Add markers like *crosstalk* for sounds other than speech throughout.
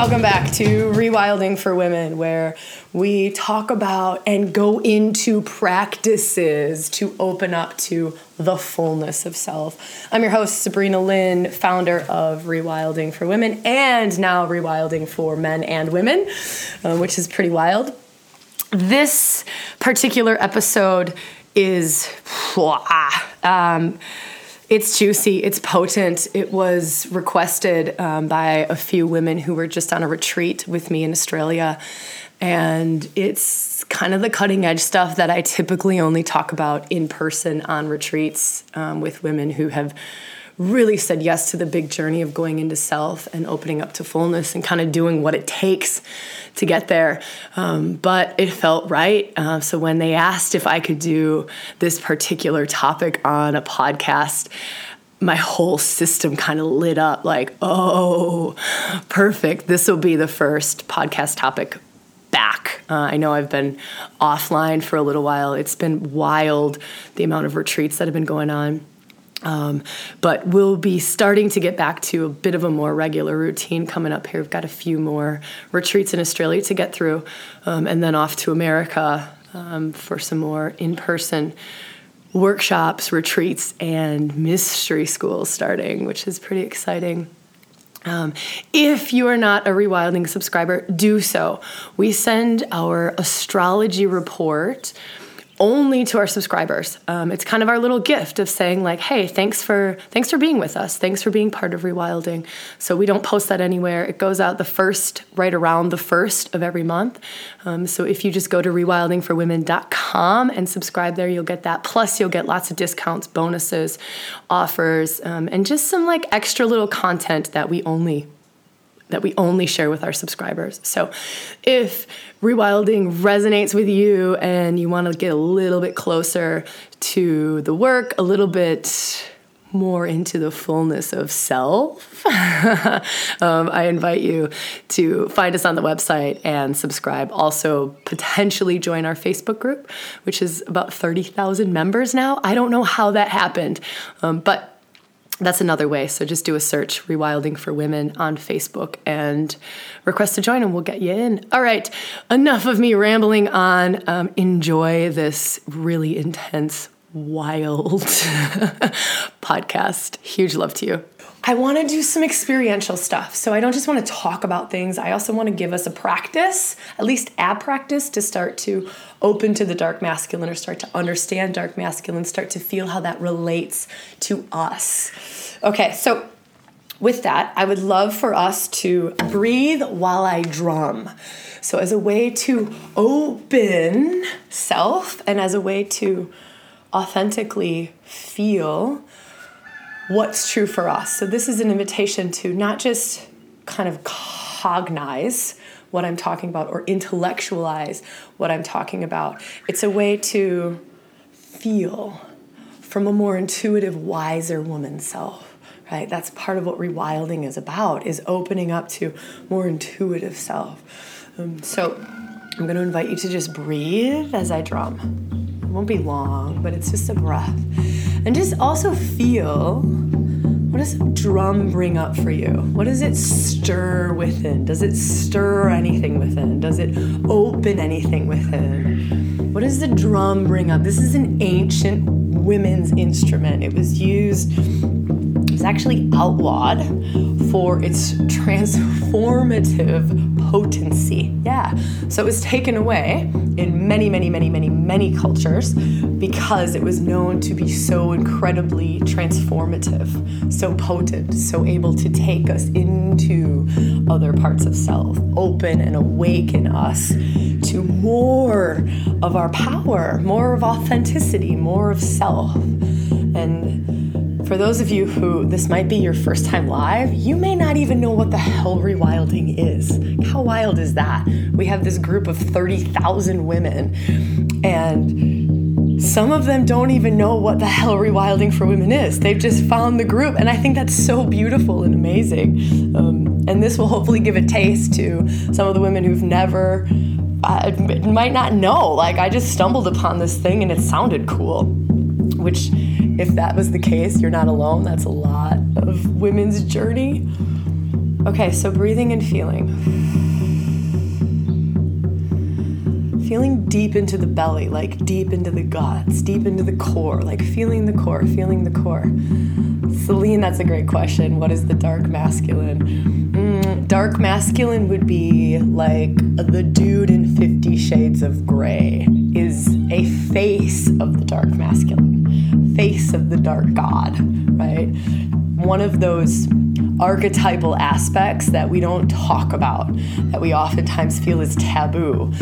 Welcome back to Rewilding for Women, where we talk about and go into practices to open up to the fullness of self. I'm your host, Sabrina Lynn, founder of Rewilding for Women and now Rewilding for Men and Women, uh, which is pretty wild. This particular episode is. Um, it's juicy, it's potent. It was requested um, by a few women who were just on a retreat with me in Australia. And it's kind of the cutting edge stuff that I typically only talk about in person on retreats um, with women who have really said yes to the big journey of going into self and opening up to fullness and kind of doing what it takes to get there. Um, but it felt right. Uh, so when they asked if I could do this particular topic on a podcast, my whole system kind of lit up like, oh, perfect. This will be the first podcast topic back. Uh, I know I've been offline for a little while. It's been wild the amount of retreats that have been going on. Um, but we'll be starting to get back to a bit of a more regular routine coming up here. We've got a few more retreats in Australia to get through, um, and then off to America um, for some more in person workshops, retreats, and mystery schools starting, which is pretty exciting. Um, if you are not a Rewilding subscriber, do so. We send our astrology report only to our subscribers. Um, it's kind of our little gift of saying like, "Hey, thanks for thanks for being with us. Thanks for being part of Rewilding." So we don't post that anywhere. It goes out the first, right around the first of every month. Um, so if you just go to rewildingforwomen.com and subscribe there, you'll get that. Plus, you'll get lots of discounts, bonuses, offers, um, and just some like extra little content that we only that we only share with our subscribers. So if rewilding resonates with you and you want to get a little bit closer to the work, a little bit more into the fullness of self, *laughs* um, I invite you to find us on the website and subscribe. Also, potentially join our Facebook group, which is about 30,000 members now. I don't know how that happened, um, but that's another way. So just do a search, Rewilding for Women on Facebook, and request to join, and we'll get you in. All right, enough of me rambling on. Um, enjoy this really intense, wild *laughs* podcast. Huge love to you. I want to do some experiential stuff. So I don't just want to talk about things. I also want to give us a practice, at least a practice, to start to open to the dark masculine or start to understand dark masculine, start to feel how that relates to us. Okay, so with that, I would love for us to breathe while I drum. So, as a way to open self and as a way to authentically feel what's true for us. So, this is an invitation to not just kind of cognize what I'm talking about or intellectualize what I'm talking about. It's a way to feel from a more intuitive, wiser woman self. Right? That's part of what rewilding is about, is opening up to more intuitive self. Um, so I'm going to invite you to just breathe as I drum. It won't be long, but it's just a breath. And just also feel what does drum bring up for you? What does it stir within? Does it stir anything within? Does it open anything within? What does the drum bring up? This is an ancient women's instrument. It was used, was actually outlawed for its transformative potency. Yeah. So it was taken away in many, many, many, many, many cultures because it was known to be so incredibly transformative, so potent, so able to take us into other parts of self, open and awaken us to more of our power, more of authenticity, more of self. And for those of you who this might be your first time live, you may not even know what the hell rewilding is. How wild is that? We have this group of 30,000 women, and some of them don't even know what the hell rewilding for women is. They've just found the group, and I think that's so beautiful and amazing. Um, and this will hopefully give a taste to some of the women who've never, uh, might not know. Like, I just stumbled upon this thing and it sounded cool, which if that was the case, you're not alone. That's a lot of women's journey. Okay, so breathing and feeling. Feeling deep into the belly, like deep into the guts, deep into the core, like feeling the core, feeling the core. Celine, that's a great question. What is the dark masculine? Mm, dark masculine would be like the dude in Fifty Shades of Grey, is a face of the dark masculine, face of the dark god, right? One of those archetypal aspects that we don't talk about, that we oftentimes feel is taboo.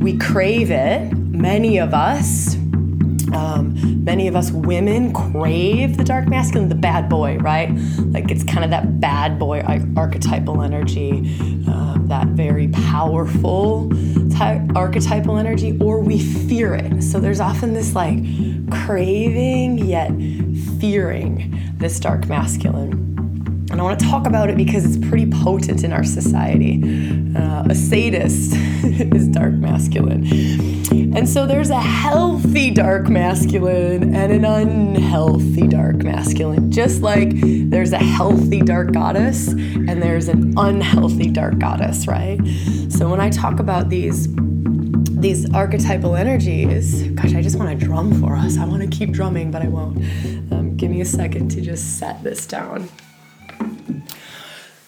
We crave it, many of us. Um, many of us women crave the dark masculine, the bad boy, right? Like it's kind of that bad boy archetypal energy, um, that very powerful archetypal energy, or we fear it. So there's often this like craving yet fearing this dark masculine. And I want to talk about it because it's pretty potent in our society. Uh, a sadist *laughs* is dark masculine. And so there's a healthy dark masculine and an unhealthy dark masculine. Just like there's a healthy dark goddess and there's an unhealthy dark goddess, right? So when I talk about these these archetypal energies, gosh, I just want to drum for us. I want to keep drumming, but I won't. Um, give me a second to just set this down.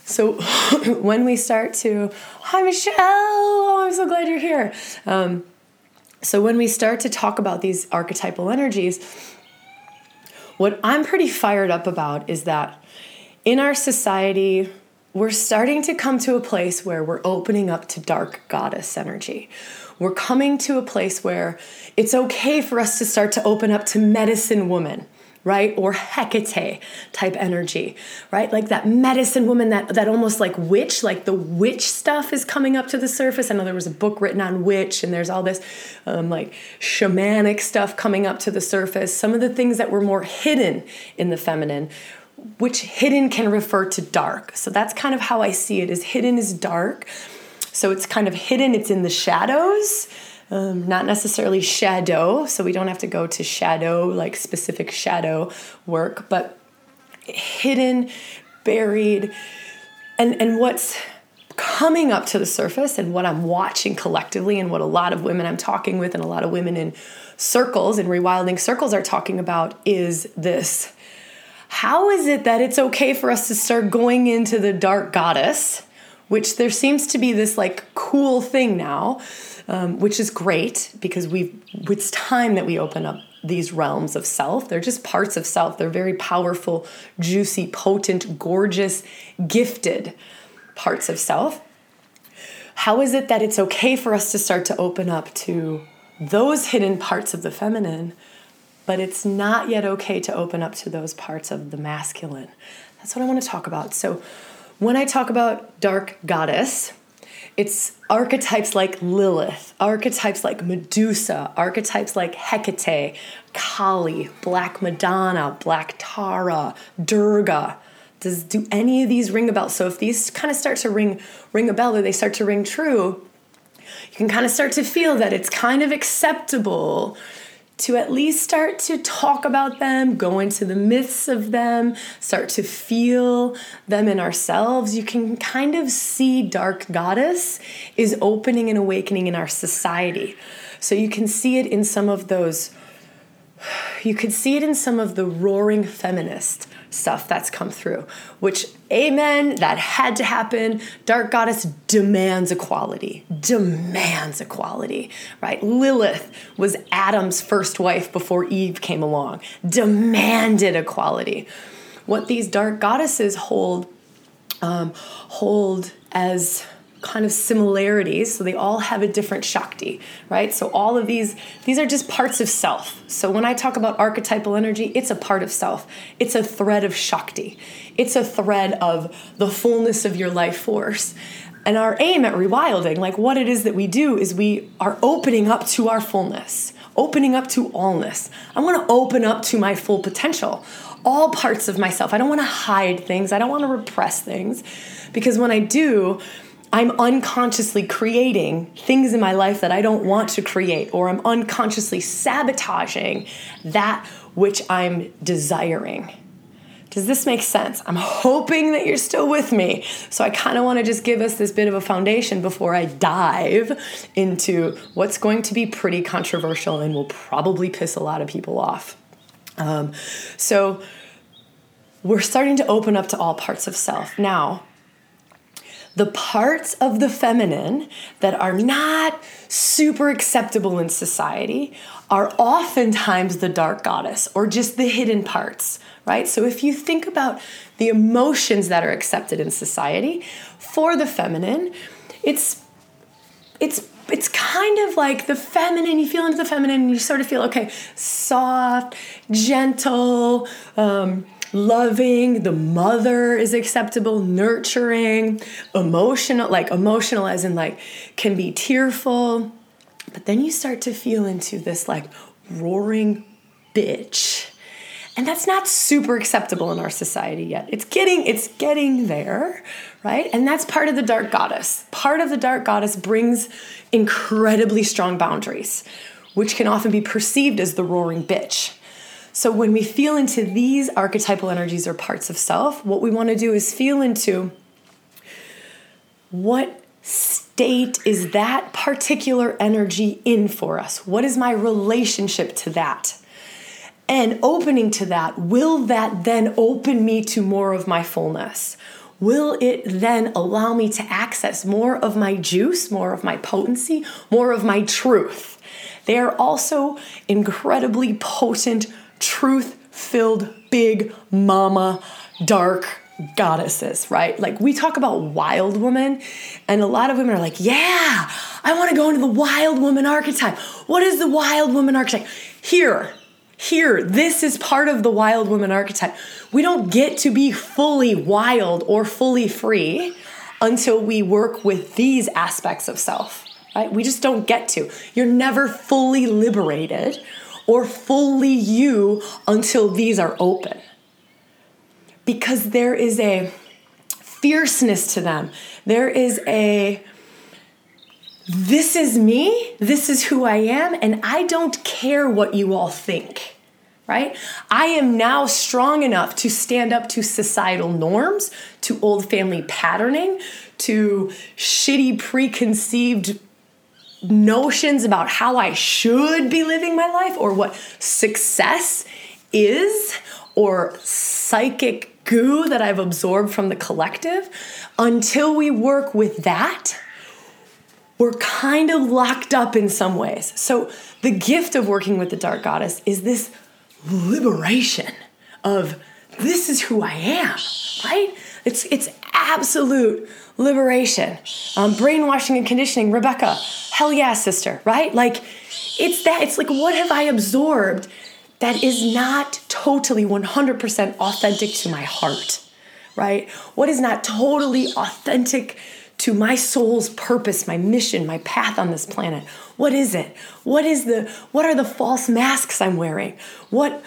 So *laughs* when we start to, hi Michelle, oh, I'm so glad you're here. Um, so when we start to talk about these archetypal energies, what I'm pretty fired up about is that in our society, we're starting to come to a place where we're opening up to dark goddess energy. We're coming to a place where it's okay for us to start to open up to medicine woman right? Or Hecate type energy, right? Like that medicine woman, that, that almost like witch, like the witch stuff is coming up to the surface. I know there was a book written on witch, and there's all this um, like shamanic stuff coming up to the surface. Some of the things that were more hidden in the feminine which hidden can refer to dark. So that's kind of how I see it is hidden is dark. So it's kind of hidden, it's in the shadows um, not necessarily shadow, so we don't have to go to shadow, like specific shadow work, but hidden, buried, and, and what's coming up to the surface and what I'm watching collectively and what a lot of women I'm talking with and a lot of women in circles and rewilding circles are talking about is this. How is it that it's okay for us to start going into the dark goddess, which there seems to be this like cool thing now um, which is great because we it's time that we open up these realms of self. They're just parts of self. They're very powerful, juicy, potent, gorgeous, gifted parts of self. How is it that it's okay for us to start to open up to those hidden parts of the feminine, but it's not yet okay to open up to those parts of the masculine? That's what I want to talk about. So, when I talk about dark goddess, it's archetypes like Lilith, archetypes like Medusa, archetypes like Hecate, Kali, Black Madonna, Black Tara, Durga. Does do any of these ring a bell? So if these kind of start to ring ring a bell or they start to ring true, you can kind of start to feel that it's kind of acceptable to at least start to talk about them, go into the myths of them, start to feel them in ourselves, you can kind of see Dark Goddess is opening and awakening in our society. So you can see it in some of those, you could see it in some of the roaring feminist stuff that's come through, which, amen, that had to happen. Dark Goddess demands equality, demands equality, right? Lilith was Adam's first wife before Eve came along, demanded equality. What these dark goddesses hold um, hold as kind of similarities so they all have a different shakti right? So all of these these are just parts of self. So when i talk about archetypal energy it's a part of self. It's a thread of shakti. It's a thread of the fullness of your life force. And our aim at rewilding like what it is that we do is we are opening up to our fullness opening up to allness. I want to open up to my full potential all parts of myself. I don't want to hide things. I don't want to repress things. Because when i do I'm unconsciously creating things in my life that I don't want to create, or I'm unconsciously sabotaging that which I'm desiring. Does this make sense? I'm hoping that you're still with me. So I kind of want to just give us this bit of a foundation before I dive into what's going to be pretty controversial and will probably piss a lot of people off. Um, so we're starting to open up to all parts of self. Now, the parts of the feminine that are not super acceptable in society are oftentimes the dark goddess or just the hidden parts, right? So if you think about the emotions that are accepted in society for the feminine, it's it's it's kind of like the feminine you feel into the feminine and you sort of feel okay soft gentle um, loving, the mother is acceptable, nurturing, emotional, like emotional as in like can be tearful. But then you start to feel into this like roaring bitch. And that's not super acceptable in our society yet. It's getting it's getting there, right? And that's part of the dark goddess. Part of the dark goddess brings incredibly strong boundaries, which can often be perceived as the roaring bitch. So when we feel into these archetypal energies or parts of self, what we want to do is feel into what state is that particular energy in for us? What is my relationship to that? And opening to that, will that then open me to more of my fullness? Will it then allow me to access more of my juice, more of my potency, more of my truth? They are also incredibly potent truth filled, big mama, dark goddesses, right? Like we talk about wild woman, and a lot of women are like, yeah, I want to go into the wild woman archetype. What is the wild woman archetype? Here, here, this is part of the wild woman archetype. We don't get to be fully wild or fully free until we work with these aspects of self, right? We just don't get to. You're never fully liberated or fully you until these are open. Because there is a fierceness to them. There is a this is me, this is who I am, and I don't care what you all think, right? I am now strong enough to stand up to societal norms, to old family patterning, to shitty preconceived notions about how I should be living my life or what success is or psychic goo that I've absorbed from the collective, until we work with that, we're kind of locked up in some ways. So, the gift of working with the dark goddess is this liberation of this is who I am, right? It's, it's absolute liberation. Um, brainwashing and conditioning, Rebecca, hell yeah, sister, right? Like, it's that, it's like, what have I absorbed that is not totally 100% authentic to my heart, right? What is not totally authentic to my soul's purpose, my mission, my path on this planet? What is it? What is the, what are the false masks I'm wearing? What,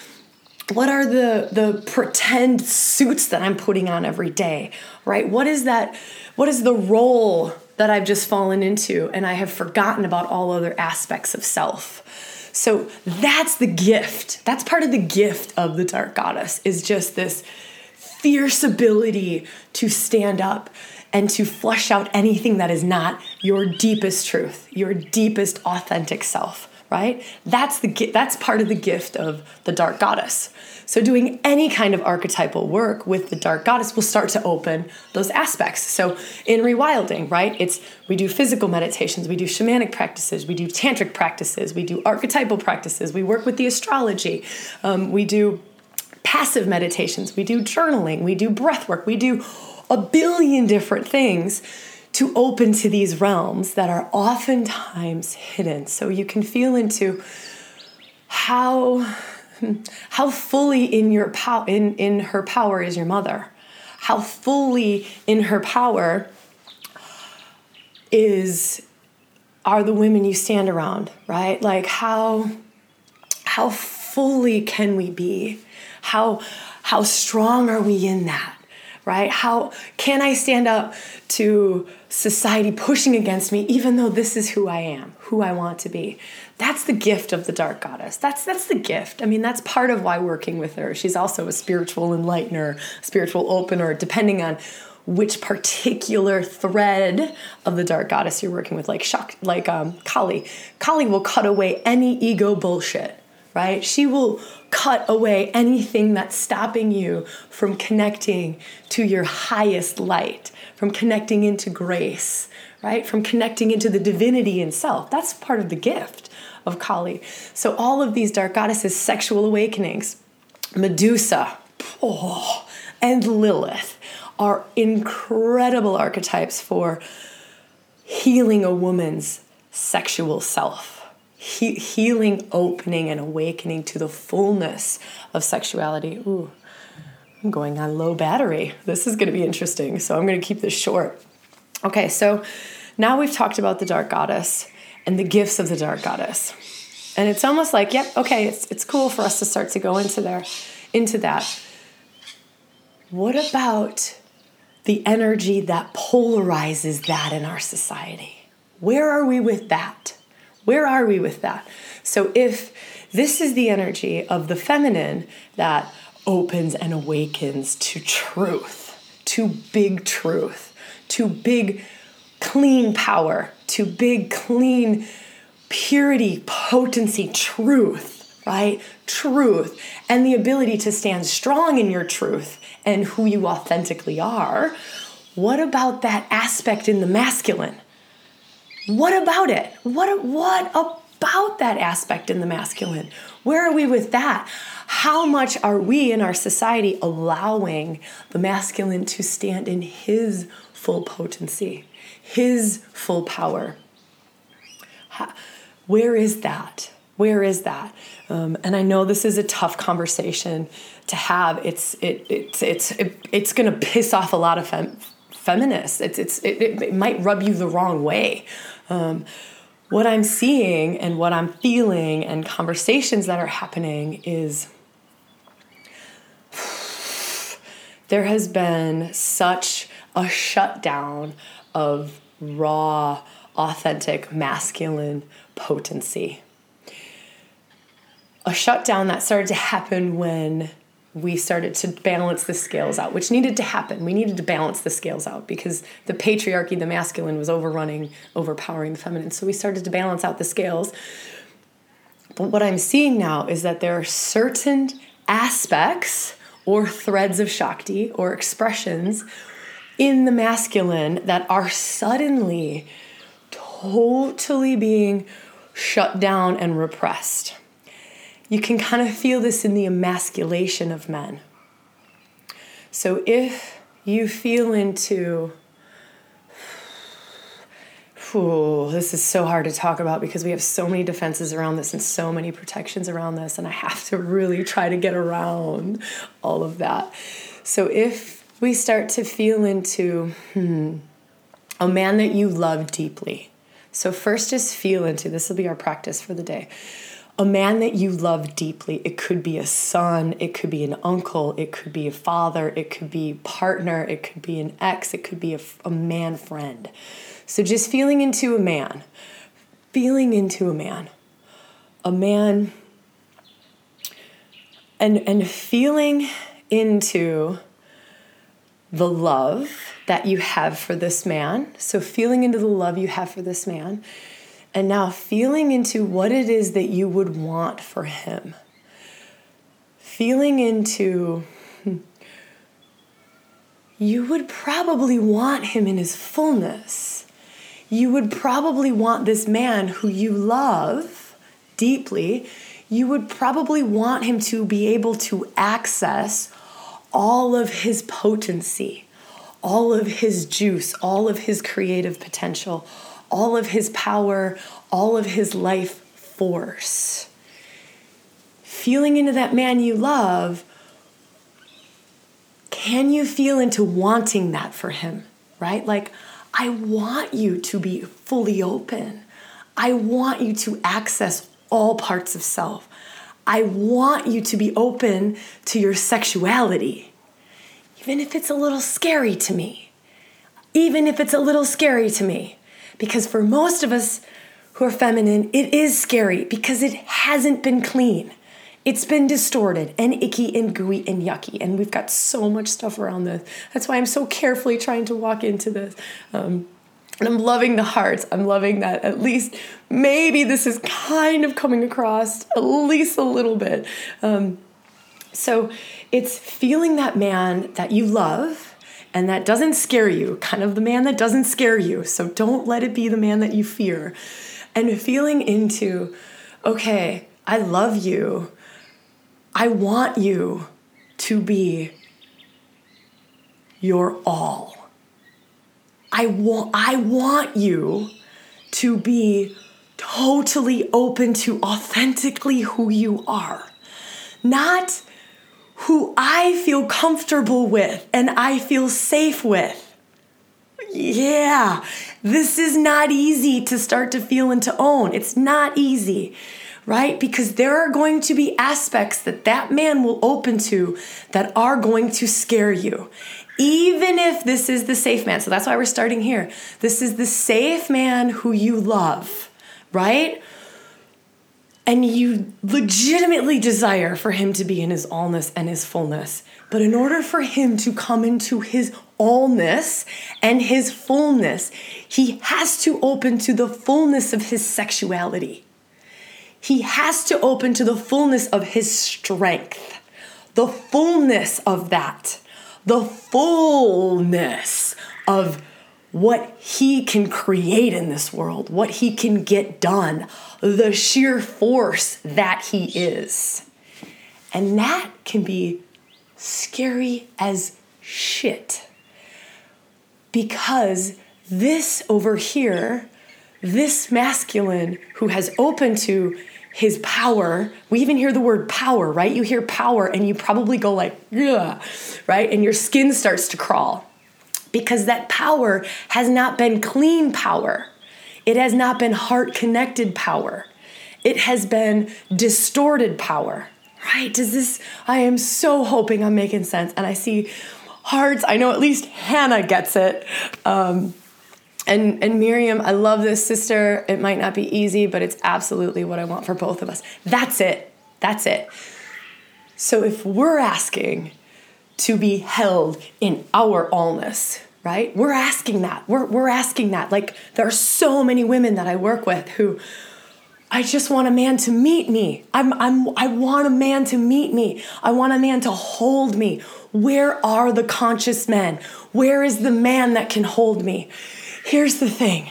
what are the the pretend suits that I'm putting on every day, right? What is that what is the role that I've just fallen into and I have forgotten about all other aspects of self? So that's the gift. That's part of the gift of the dark goddess is just this fierce ability to stand up and to flush out anything that is not your deepest truth, your deepest authentic self right? That's the that's part of the gift of the dark goddess. So doing any kind of archetypal work with the dark goddess will start to open those aspects. So in rewilding, right? It's we do physical meditations, we do shamanic practices, we do tantric practices, we do archetypal practices, we work with the astrology, um, we do passive meditations, we do journaling, we do breath work, we do a billion different things to open to these realms that are oftentimes hidden. So you can feel into how how fully in your power in, in her power is your mother. How fully in her power is are the women you stand around, right? Like how how fully can we be? How how strong are we in that? right? How can I stand up to society pushing against me, even though this is who I am, who I want to be? that's the gift of the dark goddess. That's that's the gift. I mean, that's part of why working with her. She's also a spiritual enlightener, spiritual opener, depending on which particular thread of the dark goddess you're working with. Like Shak, like um, Kali. Kali will cut away any ego bullshit. Right? She will cut away anything that's stopping you from connecting to your highest light, from connecting into grace, right? From connecting into the divinity in self. That's part of the gift of Kali. So all of these dark goddesses, sexual awakenings, Medusa, oh, and Lilith are incredible archetypes for healing a woman's sexual self. He- healing, opening, and awakening to the fullness of sexuality. Ooh, I'm going on low battery. This is going to be interesting, so I'm going to keep this short. Okay, so now we've talked about the dark goddess and the gifts of the dark goddess. And it's almost like, yep, okay, it's, it's cool for us to start to go into there, into that. What about the energy that polarizes that in our society? Where are we with that? Where are we with that? So if this is the energy of the feminine that opens and awakens to truth, to big truth, to big clean power, to big, clean purity, potency, truth, right? Truth, and the ability to stand strong in your truth and who you authentically are. What about that aspect in the masculine? What about it? What, what about that aspect in the masculine? Where are we with that? How much are we in our society allowing the masculine to stand in his full potency? His full power. Where is that? Where is that? Um, and I know this is a tough conversation to have. It's it, it's it's it, it's going to piss off a lot of fem- feminists. It's it's it, it, might rub you the wrong way. Um, what I'm seeing and what I'm feeling and conversations that are happening is there has been such a shutdown of raw, authentic, masculine potency. A shutdown that started to happen when we started to balance the scales out, which needed to happen. We needed to balance the scales out because the patriarchy, the masculine, was overrunning, overpowering the feminine. So we started to balance out the scales. But what I'm seeing now is that there are certain aspects or threads of Shakti or expressions in the masculine that are suddenly totally being shut down and repressed. You can kind of feel this in the emasculation of men. So if you feel into, Ooh, this is so hard to talk about because we have so many defenses around this and so many protections around this, and I have to really try to get around all of that. So if we start to feel into hmm, a man that you love deeply. So, first, just feel into this will be our practice for the day. A man that you love deeply. It could be a son, it could be an uncle, it could be a father, it could be partner, it could be an ex, it could be a, a man friend. So, just feeling into a man, feeling into a man, a man, and, and feeling into the love that you have for this man. So, feeling into the love you have for this man. And now feeling into what it is that you would want for him. Feeling into hmm, you would probably want him in his fullness. You would probably want this man who you love deeply, you would probably want him to be able to access all of his potency, all of his juice, all of his creative potential, all of his power, all of his life force. Feeling into that man you love, can you feel into wanting that for him, right? Like, I want you to be fully open. I want you to access all parts of self. I want you to be open to your sexuality, even if it's a little scary to me. Even if it's a little scary to me. Because for most of us who are feminine, it is scary because it hasn't been clean. It's been distorted and icky and gooey and yucky. And we've got so much stuff around this. That's why I'm so carefully trying to walk into this. Um, and I'm loving the hearts. I'm loving that at least maybe this is kind of coming across at least a little bit. Um, so it's feeling that man that you love and that doesn't scare you, kind of the man that doesn't scare you. So don't let it be the man that you fear. And feeling into, okay, I love you. I want you to be your all. I want I want you to be totally open to authentically who you are. Not who I feel comfortable with and I feel safe with. Yeah, this is not easy to start to feel and to own. It's not easy, right? Because there are going to be aspects that that man will open to that are going to scare you. Even if this is the safe man. So that's why we're starting here. This is the safe man who you love, right? And you legitimately desire for him to be in his allness and his fullness. But in order for him to come into his allness and his fullness, he has to open to the fullness of his sexuality. He has to open to the fullness of his strength, the fullness of that, the fullness of what he can create in this world, what he can get done, the sheer force that he is. And that can be scary as shit. Because this over here, this masculine who has opened to his power, we even hear the word power, right? You hear power and you probably go like, yeah, right? And your skin starts to crawl because that power has not been clean power. It has not been heart connected power. It has been distorted power, right? Does this, I am so hoping I'm making sense. And I see hearts. I know at least Hannah gets it. Um, and, and Miriam, I love this sister. It might not be easy, but it's absolutely what I want for both of us. That's it. That's it. So if we're asking, to be held in our allness, right? We're asking that. We're, we're asking that. Like, there are so many women that I work with who I just want a man to meet me. I'm, I'm, I want a man to meet me. I want a man to hold me. Where are the conscious men? Where is the man that can hold me? Here's the thing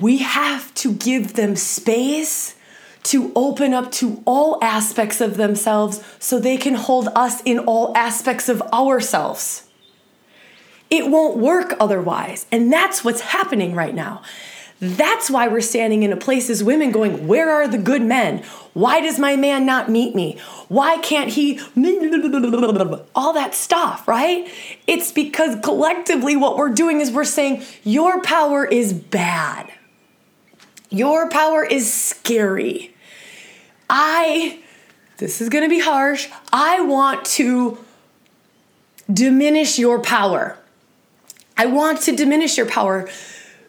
we have to give them space to open up to all aspects of themselves so they can hold us in all aspects of ourselves. It won't work otherwise. And that's what's happening right now. That's why we're standing in a place as women going, Where are the good men? Why does my man not meet me? Why can't he? All that stuff, right? It's because collectively what we're doing is we're saying, Your power is bad. Your power is scary. I, this is gonna be harsh, I want to diminish your power. I want to diminish your power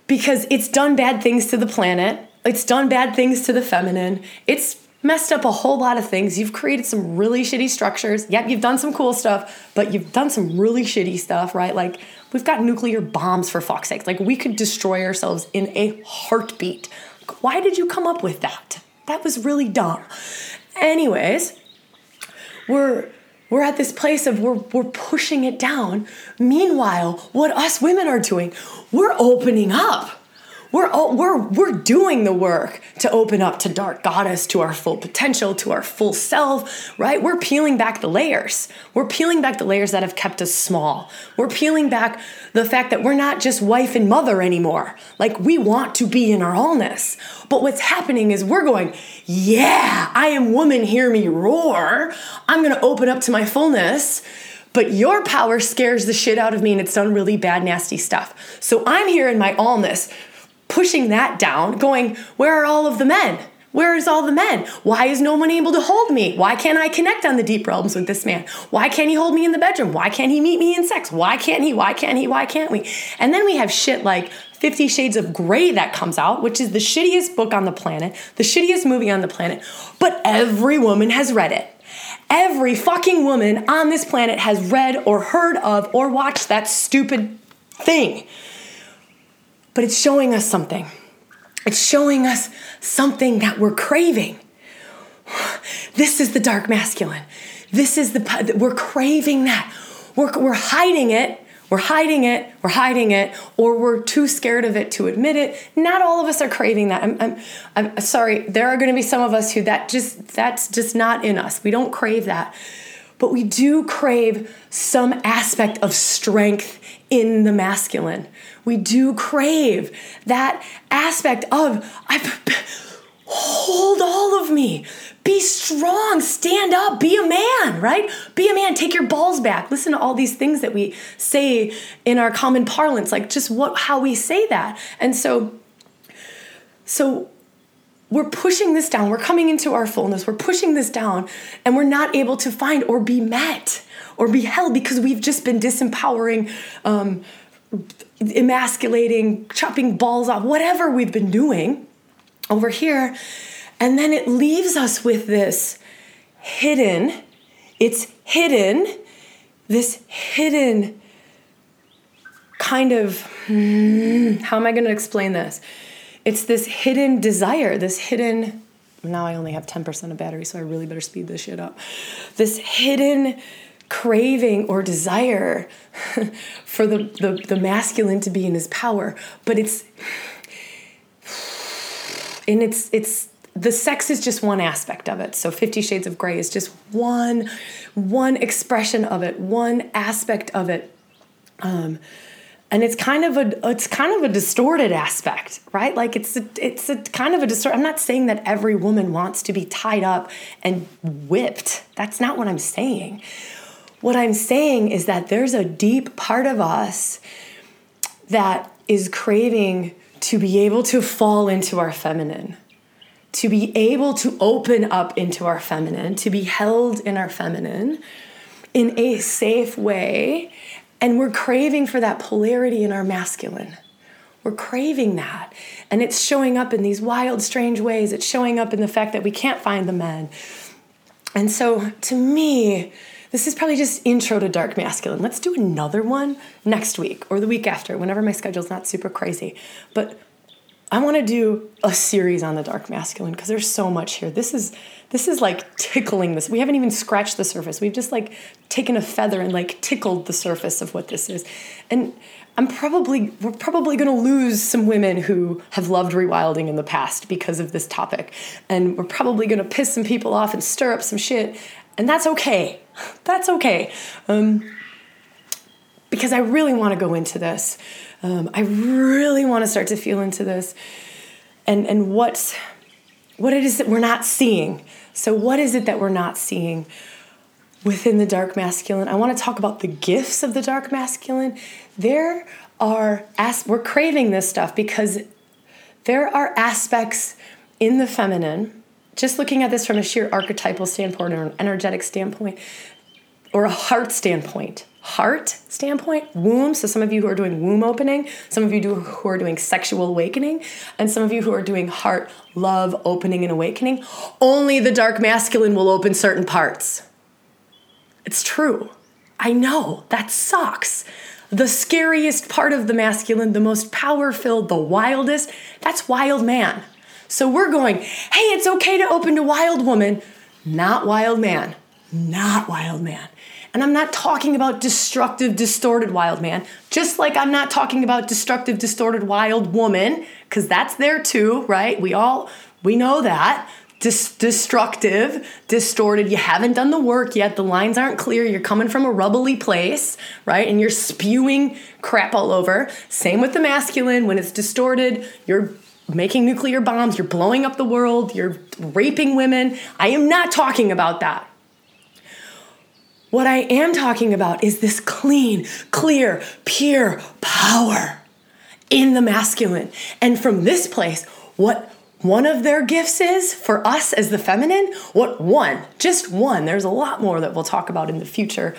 because it's done bad things to the planet. It's done bad things to the feminine. It's messed up a whole lot of things. You've created some really shitty structures. Yep, you've done some cool stuff, but you've done some really shitty stuff, right? Like we've got nuclear bombs for fuck's sake. Like we could destroy ourselves in a heartbeat. Why did you come up with that? That was really dumb. Anyways, we're we're at this place of we're, we're pushing it down. Meanwhile, what us women are doing, we're opening up. We're, all, we're, we're doing the work to open up to dark goddess, to our full potential, to our full self, right? We're peeling back the layers. We're peeling back the layers that have kept us small. We're peeling back the fact that we're not just wife and mother anymore. Like we want to be in our allness. But what's happening is we're going, yeah, I am woman, hear me roar. I'm gonna open up to my fullness but your power scares the shit out of me and it's done really bad, nasty stuff. So I'm here in my allness, pushing that down, going, Where are all of the men? Where is all the men? Why is no one able to hold me? Why can't I connect on the deep realms with this man? Why can't he hold me in the bedroom? Why can't he meet me in sex? Why can't he? Why can't he? Why can't we? And then we have shit like Fifty Shades of Grey that comes out, which is the shittiest book on the planet, the shittiest movie on the planet, but every woman has read it. Every fucking woman on this planet has read or heard of or watched that stupid thing. But it's showing us something. It's showing us something that we're craving. This is the dark masculine. This is the, we're craving that. We're, we're hiding it. We're hiding it, we're hiding it, or we're too scared of it to admit it. Not all of us are craving that. I'm, I'm, I'm sorry, there are gonna be some of us who that just, that's just not in us. We don't crave that. But we do crave some aspect of strength in the masculine. We do crave that aspect of, I hold all of me. Be strong, stand up, be a man, right? Be a man, take your balls back. Listen to all these things that we say in our common parlance, like just what how we say that. And so so we're pushing this down. We're coming into our fullness. We're pushing this down and we're not able to find or be met or be held because we've just been disempowering um, emasculating, chopping balls off, whatever we've been doing over here. And then it leaves us with this hidden, it's hidden, this hidden kind of, hmm, how am I going to explain this? It's this hidden desire, this hidden, now I only have 10% of battery, so I really better speed this shit up. This hidden craving or desire *laughs* for the, the, the masculine to be in his power, but it's, and it's it's the sex is just one aspect of it. So 50 shades of gray is just one one expression of it one aspect of it. Um, and it's kind of a it's kind of a distorted aspect right? Like it's a, it's a kind of a distort i'm not saying that every woman wants to be tied up and whipped. That's not what i'm saying what i'm saying is that there's a deep part of us that is craving to be able to fall into our feminine, to be able to open up into our feminine, to be held in our feminine in a safe way. And we're craving for that polarity in our masculine. We're craving that. And it's showing up in these wild, strange ways. It's showing up in the fact that we can't find the men. And so to me, this is probably just intro to dark masculine. Let's do another one next week or the week after, whenever my schedule's not super crazy. But I want to do a series on the dark masculine because there's so much here. This is this is like tickling this. We haven't even scratched the surface. We've just like taken a feather and like tickled the surface of what this is. And I'm probably we're probably going to lose some women who have loved rewilding in the past because of this topic. And we're probably going to piss some people off and stir up some shit and that's okay. That's okay. Um, because I really want to go into this. Um, I really want to start to feel into this and, and what's, what it is that we're not seeing. So, what is it that we're not seeing within the dark masculine? I want to talk about the gifts of the dark masculine. There are, as, we're craving this stuff because there are aspects in the feminine just looking at this from a sheer archetypal standpoint or an energetic standpoint or a heart standpoint. Heart standpoint womb. So some of you who are doing womb opening some of you do, who are doing sexual awakening and some of you who are doing heart love opening and awakening only the dark masculine will open certain parts. It's true. I know. That sucks. The scariest part of the masculine the most power filled the wildest that's wild man. So we're going, hey, it's okay to open to wild woman, not wild man, not wild man. And I'm not talking about destructive, distorted wild man, just like I'm not talking about destructive, distorted wild woman, because that's there too, right? We all, we know that. Dis- destructive, distorted. You haven't done the work yet. The lines aren't clear. You're coming from a rubbly place, right? And you're spewing crap all over. Same with the masculine. When it's distorted, you're making nuclear bombs, you're blowing up the world, you're raping women. I am not talking about that. What I am talking about is this clean, clear, pure power in the masculine. And from this place, what one of their gifts is for us as the feminine, what one, just one, there's a lot more that we'll talk about in the future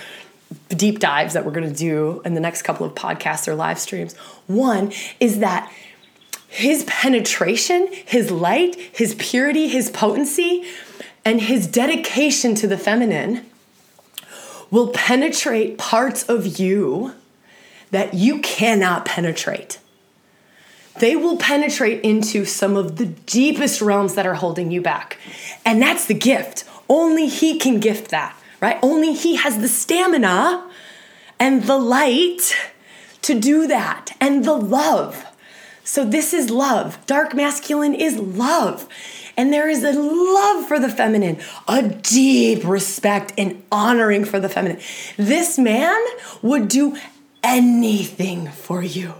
deep dives that we're going to do in the next couple of podcasts or live streams. One is that his penetration, his light, his purity, his potency, and his dedication to the feminine will penetrate parts of you that you cannot penetrate. They will penetrate into some of the deepest realms that are holding you back. And that's the gift. Only He can gift that, right? Only He has the stamina and the light to do that and the love. So, this is love. Dark masculine is love. And there is a love for the feminine, a deep respect and honoring for the feminine. This man would do anything for you,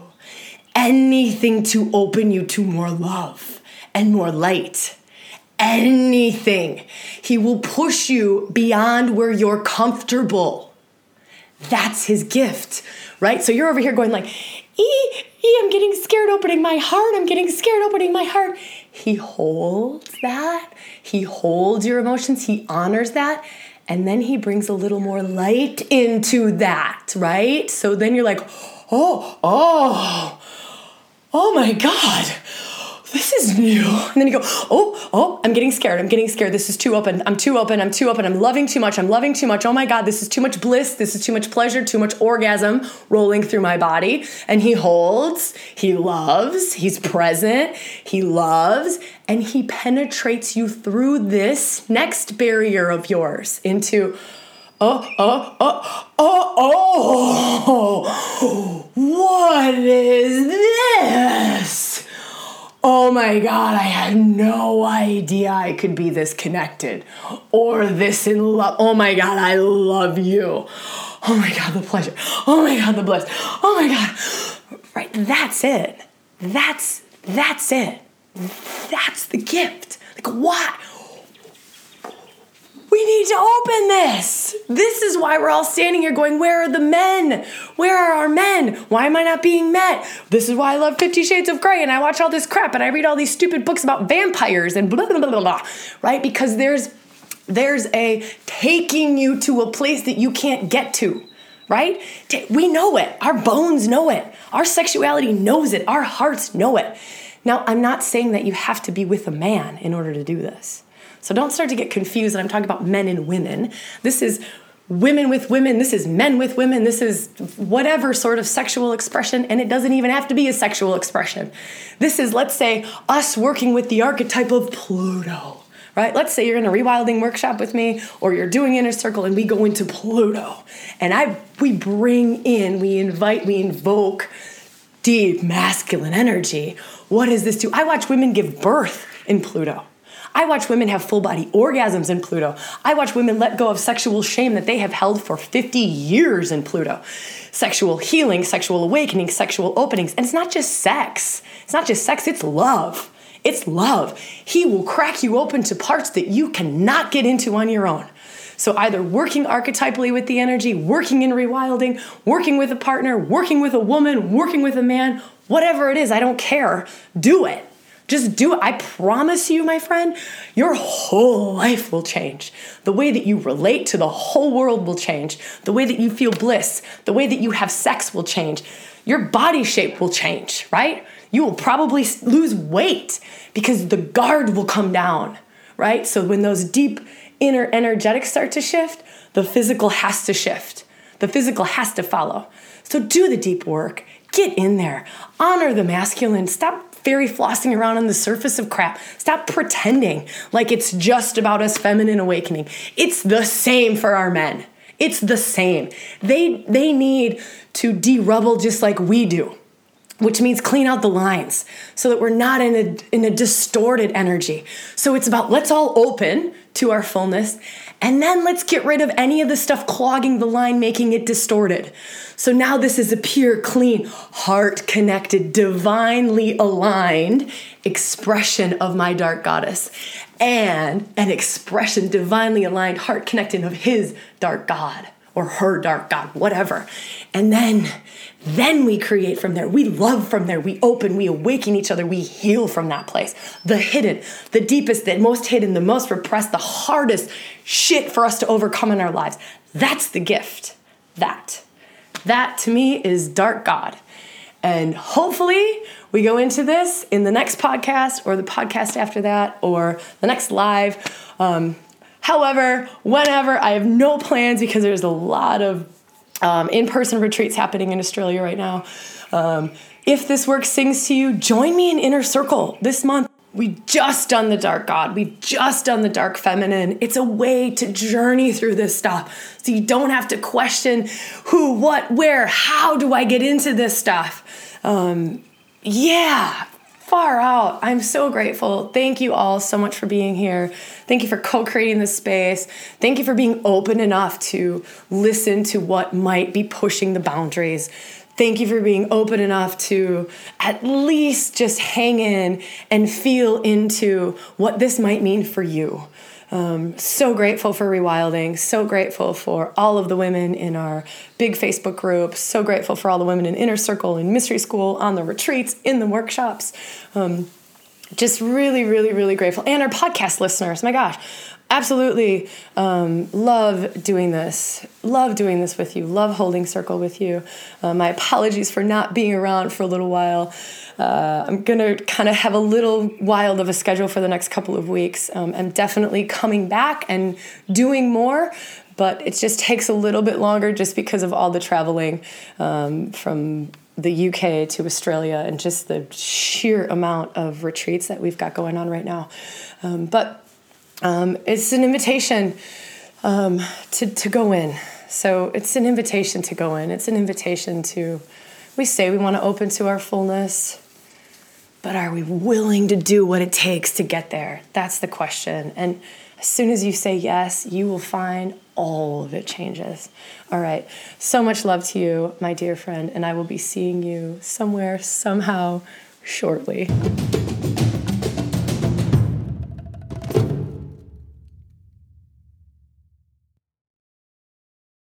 anything to open you to more love and more light. Anything. He will push you beyond where you're comfortable. That's his gift, right? So you're over here going like, "E, e, I'm getting scared opening my heart. I'm getting scared opening my heart." He holds that. He holds your emotions. He honors that. And then he brings a little more light into that, right? So then you're like, oh, oh, oh my God this is new. And then you go, oh, oh, I'm getting scared. I'm getting scared. This is too open. I'm too open. I'm too open. I'm loving too much. I'm loving too much. Oh my God, this is too much bliss. This is too much pleasure, too much orgasm rolling through my body. And he holds, he loves, he's present, he loves, and he penetrates you through this next barrier of yours into, oh, oh, oh, oh, oh, oh what is this? Oh my God, I had no idea I could be this connected or this in love. Oh my God, I love you. Oh my God, the pleasure. Oh my God, the bliss. Oh my God. Right, that's it. That's that's it. That's the gift. Like what? We need to open this. This is why we're all standing here going, Where are the men? Where are our men? Why am I not being met? This is why I love Fifty Shades of Grey and I watch all this crap and I read all these stupid books about vampires and blah, blah, blah, blah, blah. Right? Because there's there's a taking you to a place that you can't get to right? We know it. Our bones know it. Our sexuality knows it. Our hearts know it. Now, I'm not saying that you have to be with a man in order to do this. So don't start to get confused that I'm talking about men and women. This is women with women, this is men with women, this is whatever sort of sexual expression, and it doesn't even have to be a sexual expression. This is, let's say, us working with the archetype of Pluto. Right? Let's say you're in a rewilding workshop with me, or you're doing inner circle, and we go into Pluto, and I we bring in, we invite, we invoke deep masculine energy. What does this do? I watch women give birth in Pluto. I watch women have full body orgasms in Pluto. I watch women let go of sexual shame that they have held for 50 years in Pluto. Sexual healing, sexual awakening, sexual openings. And it's not just sex. It's not just sex, it's love. It's love. He will crack you open to parts that you cannot get into on your own. So, either working archetypally with the energy, working in rewilding, working with a partner, working with a woman, working with a man, whatever it is, I don't care. Do it. Just do it. I promise you, my friend, your whole life will change. The way that you relate to the whole world will change. The way that you feel bliss, the way that you have sex will change. Your body shape will change, right? You will probably lose weight because the guard will come down, right? So when those deep inner energetics start to shift, the physical has to shift. The physical has to follow. So do the deep work. Get in there. Honor the masculine. Stop fairy flossing around on the surface of crap. Stop pretending like it's just about us feminine awakening. It's the same for our men. It's the same. They they need to de-rubble just like we do which means clean out the lines so that we're not in a, in a distorted energy. So it's about let's all open to our fullness and then let's get rid of any of the stuff clogging the line, making it distorted. So now this is a pure, clean, heart connected, divinely aligned expression of my dark goddess and an expression divinely aligned, heart connected of his dark god or her dark god, whatever. And then then we create from there. We love from there. We open, we awaken each other, we heal from that place. The hidden, the deepest, the most hidden, the most repressed, the hardest shit for us to overcome in our lives. That's the gift. That. That to me is dark God. And hopefully, we go into this in the next podcast or the podcast after that or the next live. Um, however, whenever, I have no plans because there's a lot of um, in person retreats happening in Australia right now. Um, if this work sings to you, join me in Inner Circle this month. We just done the dark God. We've just done the dark feminine. It's a way to journey through this stuff. So you don't have to question who, what, where, how do I get into this stuff? Um, yeah, far out. I'm so grateful. Thank you all so much for being here. Thank you for co creating this space. Thank you for being open enough to listen to what might be pushing the boundaries Thank you for being open enough to at least just hang in and feel into what this might mean for you. Um, so grateful for Rewilding. So grateful for all of the women in our big Facebook group. So grateful for all the women in Inner Circle, in Mystery School, on the retreats, in the workshops. Um, just really, really, really grateful. And our podcast listeners. My gosh, absolutely um, love doing this. Love doing this with you. Love holding circle with you. Uh, my apologies for not being around for a little while. Uh, I'm gonna kind of have a little wild of a schedule for the next couple of weeks. Um, I'm definitely coming back and doing more, but it just takes a little bit longer just because of all the traveling um, from the UK to Australia and just the sheer amount of retreats that we've got going on right now. Um, but um, it's an invitation um, to, to go in. So it's an invitation to go in. It's an invitation to, we say we want to open to our fullness, but are we willing to do what it takes to get there? That's the question. And as soon as you say yes, you will find all of it changes. All right. So much love to you, my dear friend, and I will be seeing you somewhere, somehow, shortly.